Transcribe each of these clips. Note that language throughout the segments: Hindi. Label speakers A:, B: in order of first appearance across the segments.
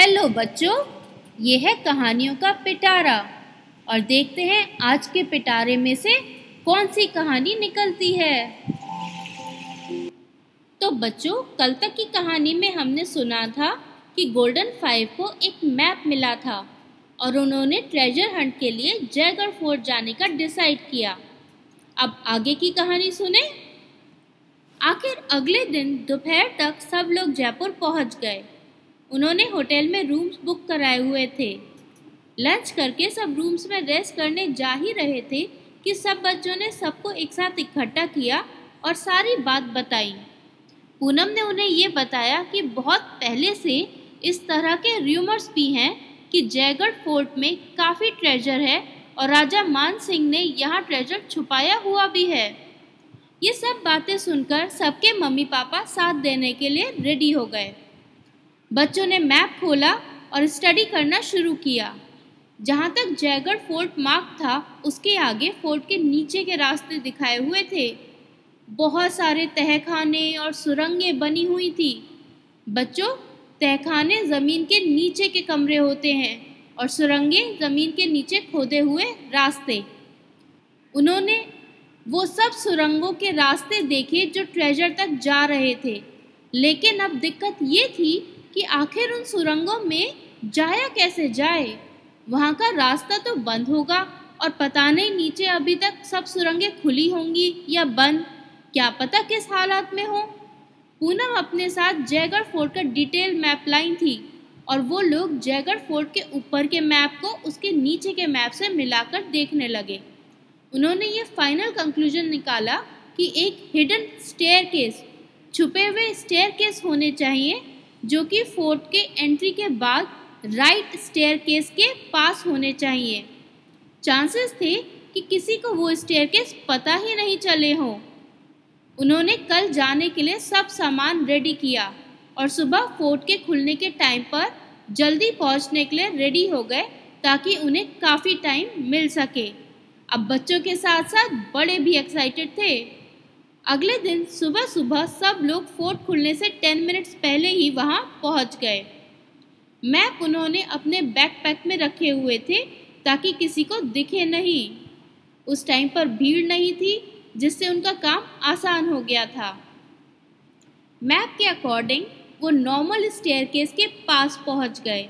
A: हेलो बच्चों, ये है कहानियों का पिटारा। और देखते हैं आज के पिटारे में से कौन सी कहानी निकलती है। तो बच्चों, कल तक की कहानी में हमने सुना था कि गोल्डन फाइव को एक मैप मिला था और उन्होंने ट्रेजर हंट के लिए जयगढ़ फोर्ट जाने का डिसाइड किया। अब आगे की कहानी सुने। आखिर अगले दिन दोपहर तक सब लोग जयपुर पहुँच गए। उन्होंने होटल में रूम्स बुक कराए हुए थे। लंच करके सब रूम्स में रेस्ट करने जा ही रहे थे कि सब बच्चों ने सबको एक साथ इकट्ठा किया और सारी बात बताई। पूनम ने उन्हें ये बताया कि बहुत पहले से इस तरह के र्यूमर्स भी हैं कि जयगढ़ फोर्ट में काफ़ी ट्रेजर है और राजा मान सिंह ने यहाँ ट्रेजर छुपाया हुआ भी है। ये सब बातें सुनकर सबके मम्मी पापा साथ देने के लिए रेडी हो गए। बच्चों ने मैप खोला और स्टडी करना शुरू किया। जहाँ तक जयगढ़ फोर्ट मार्क था, उसके आगे फोर्ट के नीचे के रास्ते दिखाए हुए थे। बहुत सारे तहखाने और सुरंगें बनी हुई थी। बच्चों, तहखाने ज़मीन के नीचे के कमरे होते हैं और सुरंगें ज़मीन के नीचे खोदे हुए रास्ते। उन्होंने वो सब सुरंगों के रास्ते देखे जो ट्रेजर तक जा रहे थे। लेकिन अब दिक्कत ये थी कि आखिर उन सुरंगों में जाया कैसे जाए? वहाँ का रास्ता तो बंद होगा और पता नहीं नीचे अभी तक सब सुरंगें खुली होंगी या बंद। क्या पता किस हालात में हो? पूनम अपने साथ जयगढ़ फोर्ट का डिटेल मैप लाइन थी और वो लोग जयगढ़ फोर्ट के ऊपर के मैप को उसके नीचे के मैप से मिलाकर देखने लगे। उन्होंने ये फाइनल कंक्लूजन निकाला कि एक हिडन स्टेयर केस छुपे हुए स्टेयर केस होने चाहिए जो कि फोर्ट के एंट्री के बाद राइट स्टेयर केस के पास होने चाहिए। चांसेस थे कि किसी को वो स्टेयर केस पता ही नहीं चले हों। उन्होंने कल जाने के लिए सब सामान रेडी किया और सुबह फोर्ट के खुलने के टाइम पर जल्दी पहुँचने के लिए रेडी हो गए ताकि उन्हें काफ़ी टाइम मिल सके। अब बच्चों के साथ साथ बड़े भी एक्साइटेड थे। अगले दिन सुबह सुबह सब लोग फोर्ट खुलने से टेन मिनट्स पहले ही वहाँ पहुँच गए। मैप उन्होंने अपने बैकपैक में रखे हुए थे ताकि किसी को दिखे नहीं। उस टाइम पर भीड़ नहीं थी, जिससे उनका काम आसान हो गया था। मैप के अकॉर्डिंग वो नॉर्मल स्टेयरकेस के पास पहुँच गए।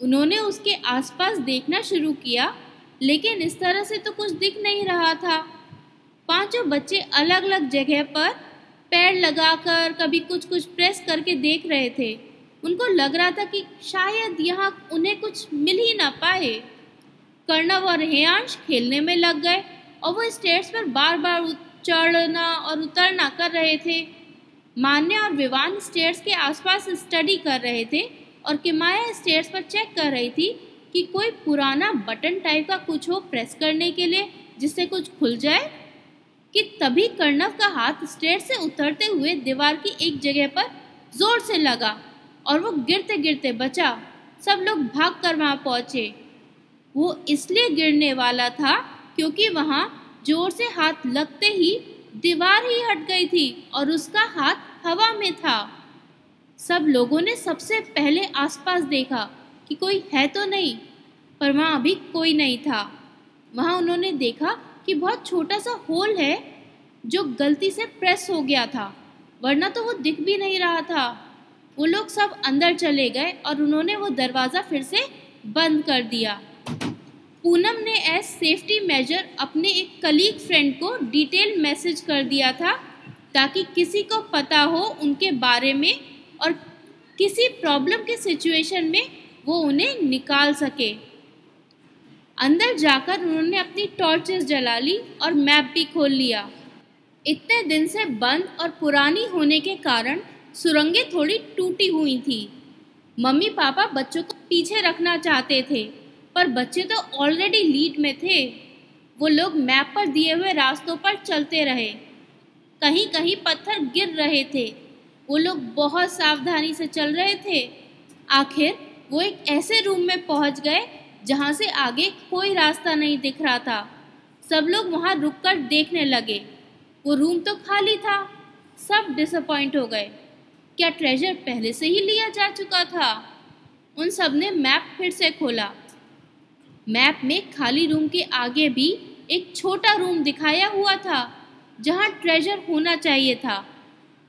A: उन्होंने उसके आसपास देखना शुरू किया, लेकिन इस तरह से तो कुछ दिख नहीं रहा था। पाँचों बच्चे अलग अलग जगह पर पैर लगाकर कभी कुछ कुछ प्रेस करके देख रहे थे। उनको लग रहा था कि शायद यहाँ उन्हें कुछ मिल ही ना पाए। कर्णव और हेयांश खेलने में लग गए और वो स्टेट्स पर बार बार चढ़ना और उतरना कर रहे थे। मान्य और विवान स्टेट्स के आसपास स्टडी कर रहे थे और किमाया स्टेट्स पर चेक कर रही थी कि कोई पुराना बटन टाइप का कुछ हो प्रेस करने के लिए, जिससे कुछ खुल जाए। कि तभी कर्णव का हाथ स्टेयर से उतरते हुए दीवार की एक जगह पर ज़ोर से लगा और वो गिरते गिरते बचा। सब लोग भाग कर वहाँ पहुँचे। वो इसलिए गिरने वाला था क्योंकि वहाँ ज़ोर से हाथ लगते ही दीवार ही हट गई थी और उसका हाथ हवा में था। सब लोगों ने सबसे पहले आसपास देखा कि कोई है तो नहीं, पर वहाँ अभी कोई नहीं था। वहाँ उन्होंने देखा कि बहुत छोटा सा होल है जो गलती से प्रेस हो गया था, वरना तो वो दिख भी नहीं रहा था। वो लोग सब अंदर चले गए और उन्होंने वो दरवाज़ा फिर से बंद कर दिया। पूनम ने एज सेफ्टी मेजर अपने एक कलीग फ्रेंड को डिटेल मैसेज कर दिया था, ताकि किसी को पता हो उनके बारे में और किसी प्रॉब्लम के सिचुएशन में वो उन्हें निकाल सके। अंदर जाकर उन्होंने अपनी टॉर्चेस जला ली और मैप भी खोल लिया। इतने दिन से बंद और पुरानी होने के कारण सुरंगें थोड़ी टूटी हुई थी। मम्मी पापा बच्चों को पीछे रखना चाहते थे, पर बच्चे तो ऑलरेडी लीड में थे। वो लोग मैप पर दिए हुए रास्तों पर चलते रहे। कहीं कहीं पत्थर गिर रहे थे। वो लोग बहुत सावधानी से चल रहे थे। आखिर वो एक ऐसे रूम में पहुँच गए जहाँ से आगे कोई रास्ता नहीं दिख रहा था। सब लोग वहाँ रुककर देखने लगे। वो रूम तो खाली था। सब डिसअपॉइंट हो गए। क्या ट्रेजर पहले से ही लिया जा चुका था? उन सबने मैप फिर से खोला। मैप में खाली रूम के आगे भी एक छोटा रूम दिखाया हुआ था, जहाँ ट्रेजर होना चाहिए था।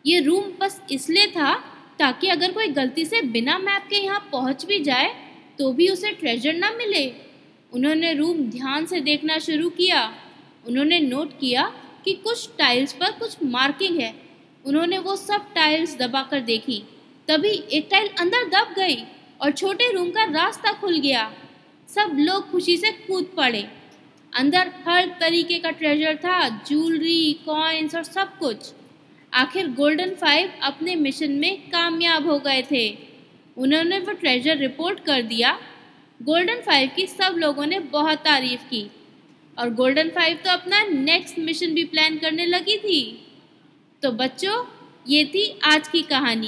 A: ये रूम बस इसलिए था ताकि अगर कोई गलती से बिना मैप के यहाँ पहुँच भी जाए तो भी उसे ट्रेजर ना मिले। उन्होंने रूम ध्यान से देखना शुरू किया। उन्होंने नोट किया कि कुछ टाइल्स पर कुछ मार्किंग है। उन्होंने वो सब टाइल्स दबाकर देखी। तभी एक टाइल अंदर दब गई और छोटे रूम का रास्ता खुल गया। सब लोग खुशी से कूद पड़े। अंदर हर तरीके का ट्रेजर था ज्वेलरी कॉइन्स और सब कुछ। आखिर गोल्डन फाइव अपने मिशन में कामयाब हो गए थे। उन्होंने वो ट्रेजर रिपोर्ट कर दिया। गोल्डन फाइव की सब लोगों ने बहुत तारीफ़ की। और गोल्डन फाइव तो अपना नेक्स्ट मिशन भी प्लान करने लगी थी। तो बच्चों, ये थी आज की कहानी।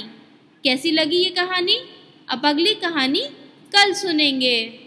A: कैसी लगी ये कहानी? अब अगली कहानी कल सुनेंगे।